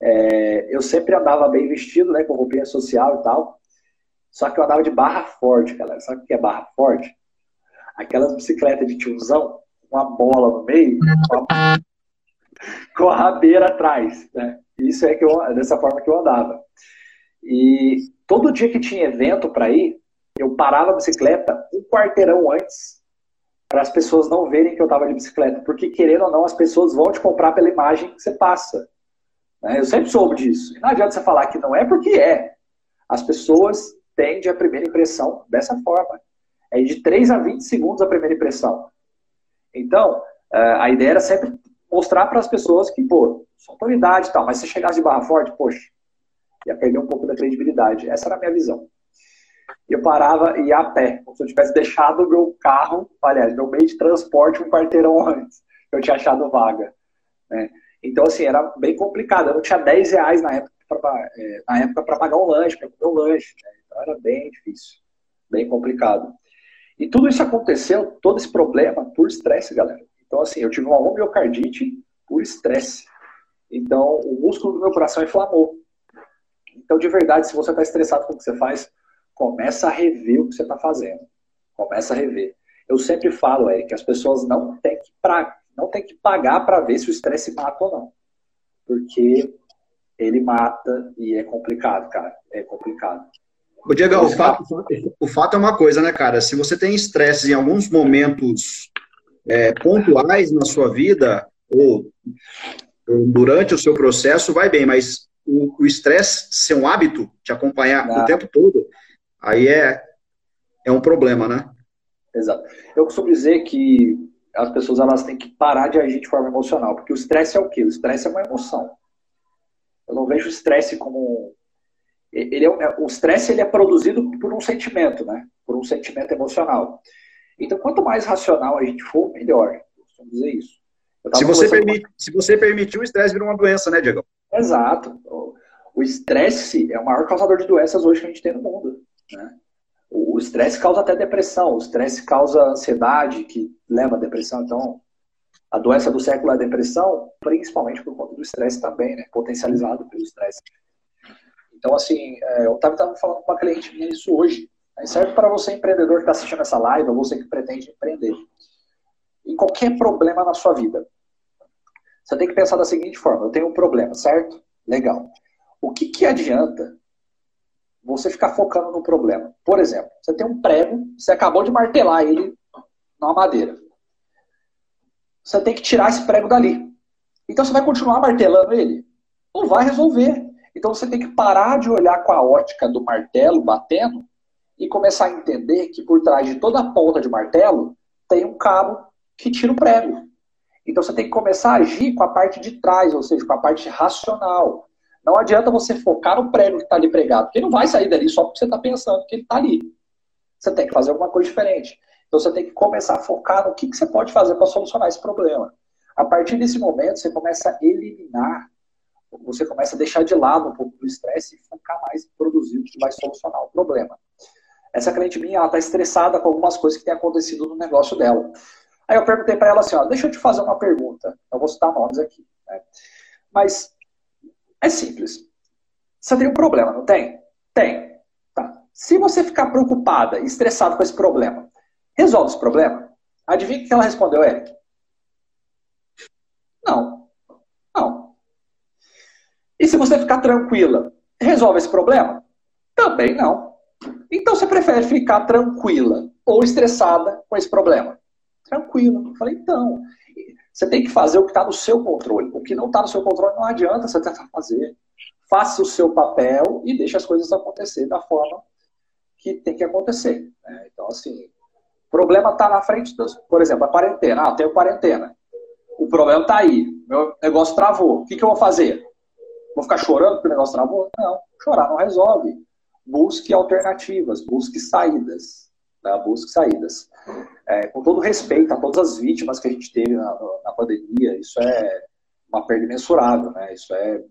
É, eu sempre andava bem vestido, né, com roupinha social e tal, só que eu andava de barra forte, galera. Sabe o que é barra forte? Aquelas bicicletas de tiozão, uma bola no meio, com a rabeira atrás, né? Isso é que eu, dessa forma que eu andava. E todo dia que tinha evento para ir, eu parava a bicicleta um quarteirão antes para as pessoas não verem que eu estava de bicicleta, porque querendo ou não, as pessoas vão te comprar pela imagem que você passa. Né? Eu sempre soube disso. E não adianta você falar que não é porque é. As pessoas tendem a primeira impressão dessa forma. É de 3 a 20 segundos a primeira impressão. Então, é, a ideia era sempre mostrar para as pessoas que, pô, sou autoridade e tal, mas se chegasse de barra forte, poxa, ia perder um pouco da credibilidade. Essa era a minha visão eu parava e ia a pé, como se eu tivesse deixado o meu carro, aliás, meu meio de transporte um quarteirão antes, eu tinha achado vaga. Né? Então, assim, era bem complicado. Eu não tinha 10 reais na época para é, pagar um lanche, para comer um lanche. Né? Então, era bem difícil, bem complicado. E tudo isso aconteceu, todo esse problema, por estresse, galera. Então, assim, eu tive uma homeocardite por estresse. Então, o músculo do meu coração inflamou. Então, de verdade, se você está estressado com o que você faz, começa a rever o que você está fazendo. Começa a rever. Eu sempre falo, Eric, que as pessoas não têm que, pra, não têm que pagar para ver se o estresse mata ou não. Porque ele mata e é complicado, cara. É complicado. O Diego, o fato, o fato é uma coisa, né, cara? Se você tem estresse em alguns momentos é, pontuais na sua vida, ou, ou, durante o seu processo, vai bem, mas o estresse ser um hábito, te acompanhar o tempo todo, aí é, é um problema, né? Exato. Eu costumo dizer que as pessoas elas têm que parar de agir de forma emocional, porque o estresse é o quê? O estresse é uma emoção. Eu não vejo o estresse como ele é, é, o estresse ele é produzido por um sentimento, né? Por um sentimento emocional. Então, quanto mais racional a gente for, melhor. Costumo dizer isso. Se você, permite, com... se você permitir, o estresse vira uma doença, né, Diego? Exato. O estresse é o maior causador de doenças hoje que a gente tem no mundo. Né? O estresse causa até depressão, o estresse causa ansiedade, que leva à depressão. Então, a doença do século é a depressão, principalmente por conta do estresse também, né? potencializado pelo estresse. Então, assim, é, eu estava falando com uma cliente minha isso hoje. Né? Serve para você, empreendedor que está assistindo essa live, ou você que pretende empreender. Em qualquer problema na sua vida, você tem que pensar da seguinte forma: eu tenho um problema, certo? Legal. O que, que adianta você ficar focando no problema? Por exemplo, você tem um prego, você acabou de martelar ele numa madeira. Você tem que tirar esse prego dali. Então você vai continuar martelando ele? Não vai resolver. Então você tem que parar de olhar com a ótica do martelo batendo e começar a entender que por trás de toda a ponta de martelo tem um cabo que tira o prego. Então você tem que começar a agir com a parte de trás, ou seja, com a parte racional. Não adianta você focar no prego que está ali pregado, porque ele não vai sair dali só porque você está pensando que ele está ali. Você tem que fazer alguma coisa diferente. Então você tem que começar a focar no que, que você pode fazer para solucionar esse problema. A partir desse momento, você começa a eliminar, você começa a deixar de lado um pouco do estresse e focar mais em produzir o que vai solucionar o problema. Essa cliente minha, ela está estressada com algumas coisas que têm acontecido no negócio dela. Aí eu perguntei para ela assim, ó, deixa eu te fazer uma pergunta. Eu vou citar nomes aqui. Né? Mas é simples. Você tem um problema, não tem? Tem. Tá. Se você ficar preocupada, estressado com esse problema, resolve esse problema? Adivinha o que ela respondeu, Eric? Não. E se você ficar tranquila, resolve esse problema? Também não. Então você prefere ficar tranquila ou estressada com esse problema? Tranquilo. Eu falei, então, você tem que fazer o que está no seu controle. O que não está no seu controle não adianta você tentar fazer. Faça o seu papel e deixe as coisas acontecer da forma que tem que acontecer. Né? Então, assim, o problema está na frente, dos, por exemplo, a quarentena. Ah, eu tenho quarentena. O problema está aí. Meu negócio travou. O que, que eu vou fazer? Vou ficar chorando porque o negócio travou? Não. Chorar não resolve. Busque alternativas, busque saídas. Tá? Busque saídas é, com todo respeito a todas as vítimas que a gente teve na, na pandemia, isso é uma perda imensurável, né? Isso é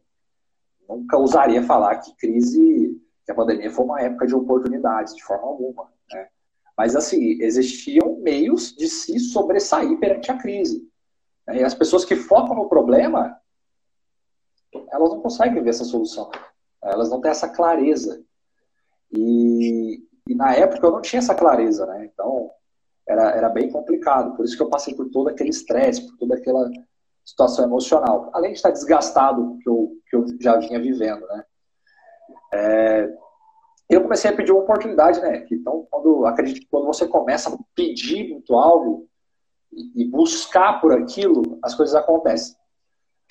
nunca usaria falar que crise, que a pandemia foi uma época de oportunidades, de forma alguma, né? Mas assim, existiam meios de se sobressair perante a crise. Né? E as pessoas que focam no problema, elas não conseguem ver essa solução. Elas não têm essa clareza. E, e na época eu não tinha essa clareza, né? Então, era, era bem complicado. Por isso que eu passei por todo aquele estresse, por toda aquela situação emocional. Além de estar desgastado que eu, que eu já vinha vivendo, né? É, eu comecei a pedir uma oportunidade, né? Então, quando acredito que quando você começa a pedir muito algo e, e buscar por aquilo, as coisas acontecem.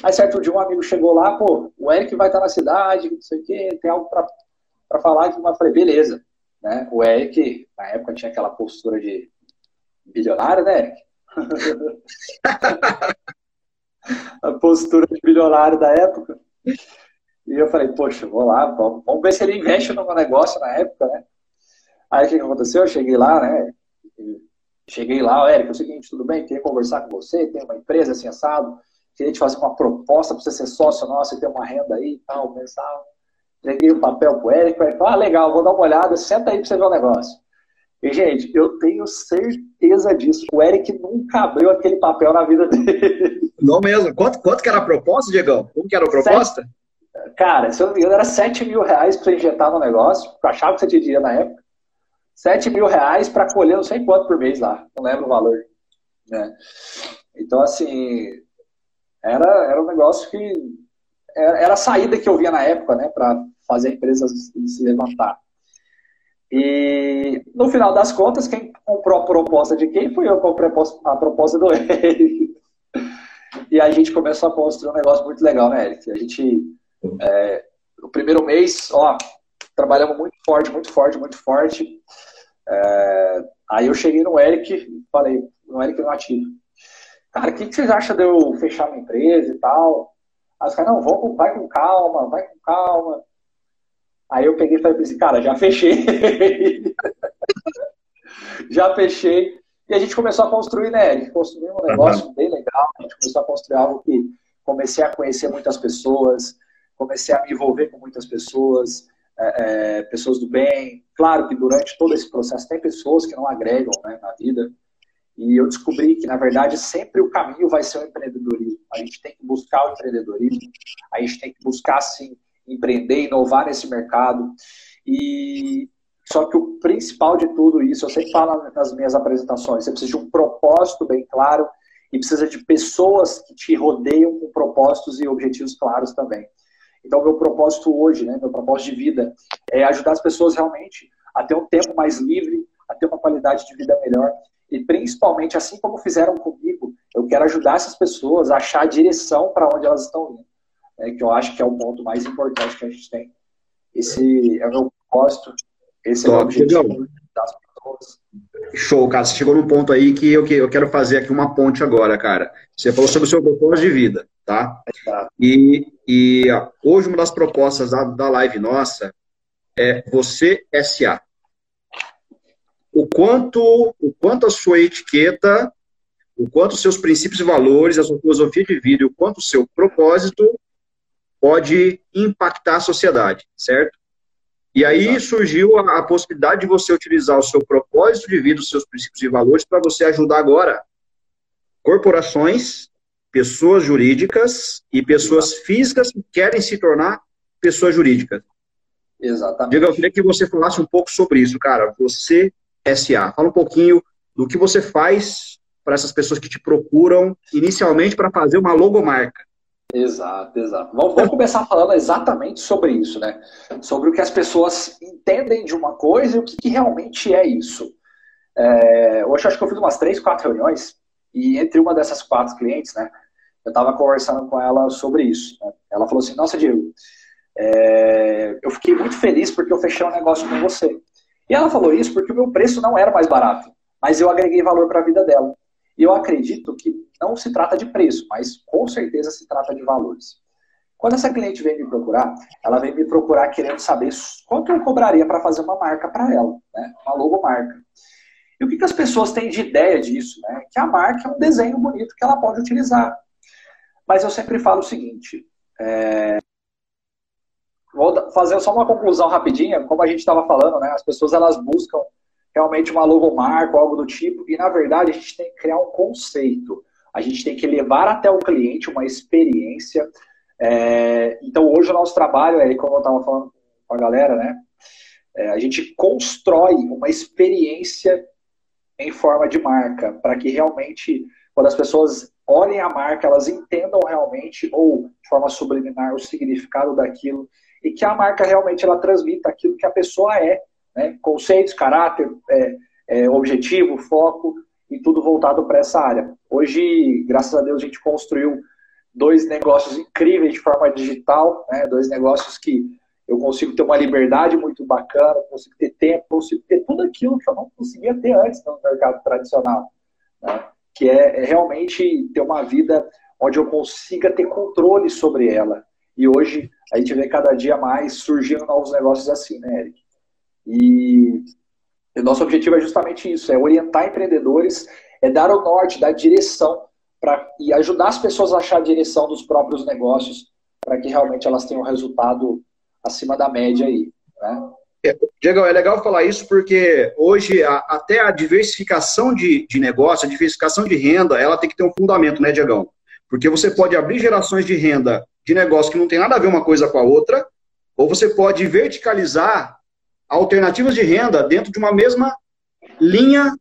Aí certo dia um amigo chegou lá, pô, o Eric vai estar na cidade, não sei o quê, tem algo para falar. Eu falei, beleza. Né? O Eric, na época, tinha aquela postura de bilionário, né, Eric? a postura de bilionário da época. E eu falei, poxa, vou lá, vamos, vamos ver se ele investe no meu negócio na época, né? Aí o que aconteceu? Eu cheguei lá, né? Cheguei lá, Eric, é o seguinte, tudo bem? Queria conversar com você, tem uma empresa assim assado, queria te fazer uma proposta para você ser sócio nosso e ter uma renda aí e tal, mensal. Entreguei o um papel pro Eric, ele falou, ah, legal, vou dar uma olhada, senta aí para você ver o negócio. E, gente, eu tenho certeza disso. O Eric nunca abriu aquele papel na vida dele. Não mesmo. Quanto, quanto que era a proposta, Diegão? Como que era a proposta? Sete... Cara, se eu não me engano, era 7 mil reais para injetar no negócio. Eu achava que você tinha dinheiro na época. 7 mil reais para colher não sei quanto por mês lá. Não lembro o valor. Né? Então, assim, era, era um negócio que. Era, era a saída que eu via na época, né, para fazer a empresa se levantar. E no final das contas, quem comprou a proposta de quem foi eu comprei a proposta do Eric. E a gente começou a construir um negócio muito legal, né, Eric? A gente, é, no primeiro mês, ó, trabalhamos muito forte, muito forte, muito forte. É, aí eu cheguei no Eric falei, no Eric no ativo. Cara, o que, que vocês acham de eu fechar minha empresa e tal? Aí os caras, não, vamos, vai com calma, vai com calma. Aí eu peguei e falei assim, cara, já fechei. já fechei. E a gente começou a construir, né? A gente construiu um negócio uhum. bem legal. A gente começou a construir algo que comecei a conhecer muitas pessoas, comecei a me envolver com muitas pessoas, é, é, pessoas do bem. Claro que durante todo esse processo tem pessoas que não agregam né, na vida. E eu descobri que, na verdade, sempre o caminho vai ser o empreendedorismo. A gente tem que buscar o empreendedorismo, a gente tem que buscar, sim, empreender, inovar nesse mercado. E só que o principal de tudo isso, eu sempre falo nas minhas apresentações, você precisa de um propósito bem claro e precisa de pessoas que te rodeiam com propósitos e objetivos claros também. Então, meu propósito hoje, né, meu propósito de vida, é ajudar as pessoas realmente a ter um tempo mais livre, a ter uma qualidade de vida melhor. E principalmente, assim como fizeram comigo, eu quero ajudar essas pessoas a achar a direção para onde elas estão indo. É, que eu acho que é o ponto mais importante que a gente tem. Esse é o meu propósito, esse Top, é o objetivo das pessoas. Show, cara. Você chegou num ponto aí que eu, que eu quero fazer aqui uma ponte agora, cara. Você falou sobre o seu propósito de vida, tá? E, e hoje uma das propostas da, da live nossa é você SA. O quanto, o quanto a sua etiqueta, o quanto os seus princípios e valores, a sua filosofia de vida, o quanto o seu propósito pode impactar a sociedade, certo? E aí surgiu a, a, possibilidade de você utilizar o seu propósito de vida, os seus princípios e valores, para você ajudar agora corporações, pessoas jurídicas e pessoas físicas que querem se tornar pessoas jurídicas. Exatamente. Diego, eu queria que você falasse um pouco sobre isso, cara. Você, SA, fala um pouquinho do que você faz para essas pessoas que te procuram inicialmente para fazer uma logomarca. Exato, exato. Vamos, vamos, começar falando exatamente sobre isso, né? Sobre o que as pessoas entendem de uma coisa e o que, que realmente é isso. É, hoje acho que eu fiz umas três, quatro reuniões e entre uma dessas quatro clientes, né? Eu estava conversando com ela sobre isso. Né? Ela falou assim: Nossa, Diego, é, eu fiquei muito feliz porque eu fechei um negócio com você. E ela falou isso porque o meu preço não era mais barato, mas eu agreguei valor para a vida dela. E eu acredito que não se trata de preço, mas com certeza se trata de valores. Quando essa cliente vem me procurar, ela vem me procurar querendo saber quanto eu cobraria para fazer uma marca para ela, né? uma logomarca. E o que, que as pessoas têm de ideia disso? Né? Que a marca é um desenho bonito que ela pode utilizar. Mas eu sempre falo o seguinte: é... vou fazer só uma conclusão rapidinha, como a gente estava falando, né? As pessoas elas buscam realmente uma logomarca algo do tipo, e na verdade a gente tem que criar um conceito. A gente tem que levar até o cliente uma experiência. É, então, hoje o nosso trabalho, é, como eu estava falando com a galera, né? É, a gente constrói uma experiência em forma de marca, para que realmente, quando as pessoas olhem a marca, elas entendam realmente, ou de forma subliminar, o significado daquilo, e que a marca realmente ela transmita aquilo que a pessoa é, né? conceitos, caráter, é, é, objetivo, foco, e tudo voltado para essa área. Hoje, graças a Deus, a gente construiu dois negócios incríveis de forma digital, né? dois negócios que eu consigo ter uma liberdade muito bacana, consigo ter tempo, consigo ter tudo aquilo que eu não conseguia ter antes no mercado tradicional. Né? Que é, é realmente ter uma vida onde eu consiga ter controle sobre ela. E hoje a gente vê cada dia mais surgindo novos negócios assim, né, Eric? E o nosso objetivo é justamente isso, é orientar empreendedores, é dar o norte, dar direção para e ajudar as pessoas a achar a direção dos próprios negócios para que realmente elas tenham um resultado acima da média aí, né? É, Diego, é legal falar isso porque hoje a, até a diversificação de, de negócio, a diversificação de renda, ela tem que ter um fundamento, né, Diegão? Porque você pode abrir gerações de renda de negócio que não tem nada a ver uma coisa com a outra, ou você pode verticalizar alternativas de renda dentro de uma mesma linha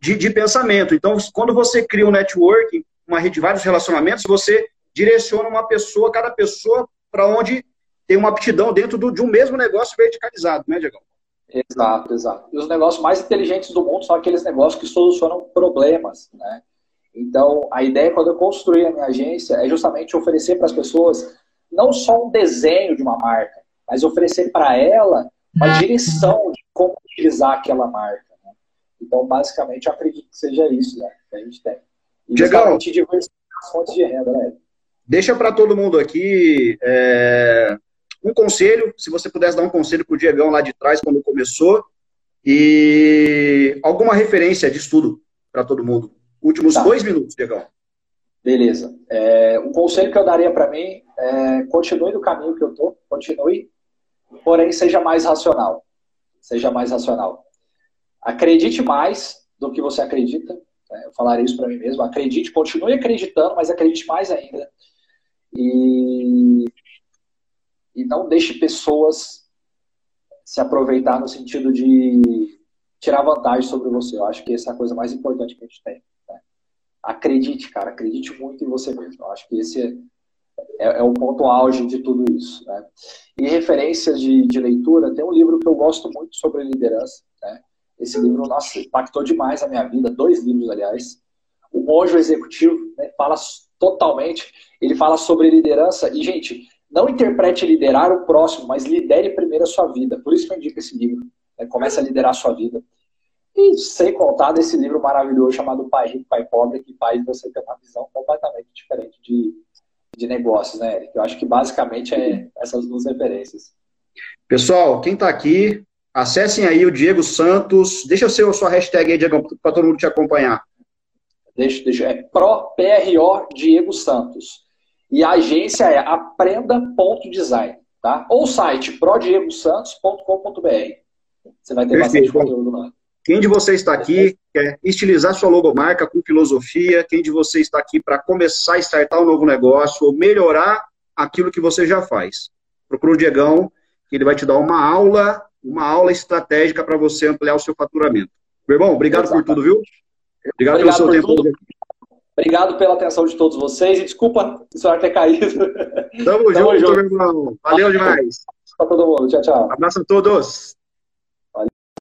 de, de pensamento. Então, quando você cria um network, uma rede de vários relacionamentos, você direciona uma pessoa, cada pessoa, para onde tem uma aptidão dentro do, de um mesmo negócio verticalizado, né, Diego? Exato, exato. E os negócios mais inteligentes do mundo são aqueles negócios que solucionam problemas, né? Então, a ideia quando eu construí a minha agência é justamente oferecer para as pessoas não só um desenho de uma marca, mas oferecer para ela uma direção de como utilizar aquela marca. Né? Então, basicamente, eu acredito que seja isso né, que a gente tem. E diversificar as fontes de renda, né? Deixa para todo mundo aqui é, um conselho, se você pudesse dar um conselho para o Diegão lá de trás, quando começou, e alguma referência de estudo para todo mundo. Últimos tá. dois minutos, Diegão. Beleza. É, um conselho que eu daria para mim é continue no caminho que eu tô, continue porém seja mais racional. Seja mais racional. Acredite mais do que você acredita. Né? Eu falaria isso para mim mesmo. Acredite, continue acreditando, mas acredite mais ainda. E, e não deixe pessoas se aproveitar no sentido de tirar vantagem sobre você. Eu acho que essa é a coisa mais importante que a gente tem. Né? Acredite, cara, acredite muito em você mesmo. Eu acho que esse é, é, é o ponto auge de tudo isso. Né? E referências de, de, leitura, tem um livro que eu gosto muito sobre liderança. Né? Esse livro, nossa, impactou demais a minha vida. Dois livros, aliás. O Monjo Executivo né, fala totalmente, ele fala sobre liderança. E, gente, não interprete liderar o próximo, mas lidere primeiro a sua vida. Por isso que eu indico esse livro. Né? Comece a liderar a sua vida. E sem contar desse livro maravilhoso chamado Pai Rico, Pai Pobre, que faz você ter uma visão completamente diferente de, de negócios, né, Eric? Eu acho que basicamente é essas duas referências. Pessoal, quem está aqui, acessem aí o Diego Santos. Deixa o seu, sua hashtag aí, Diego, para todo mundo te acompanhar. Deixa, deixa, é PRO, PRO Diego Santos. E a agência é aprenda.design, tá? Ou o site prodiegosantos.com.br. Você vai ter Perfeito. bastante conteúdo lá. Quem de vocês está aqui quer estilizar sua logomarca com filosofia? Quem de vocês está aqui para começar a startar um novo negócio ou melhorar aquilo que você já faz? Procura o Diegão, que ele vai te dar uma aula, uma aula estratégica para você ampliar o seu faturamento. Meu irmão, obrigado Exatamente. por tudo, viu? Obrigado, obrigado pelo seu tempo. Tudo. Obrigado pela atenção de todos vocês e desculpa o senhor ter caído. Tamo, Tamo junto, junto, meu irmão. Valeu demais. Para todo mundo. Tchau, tchau. Abraço a todos.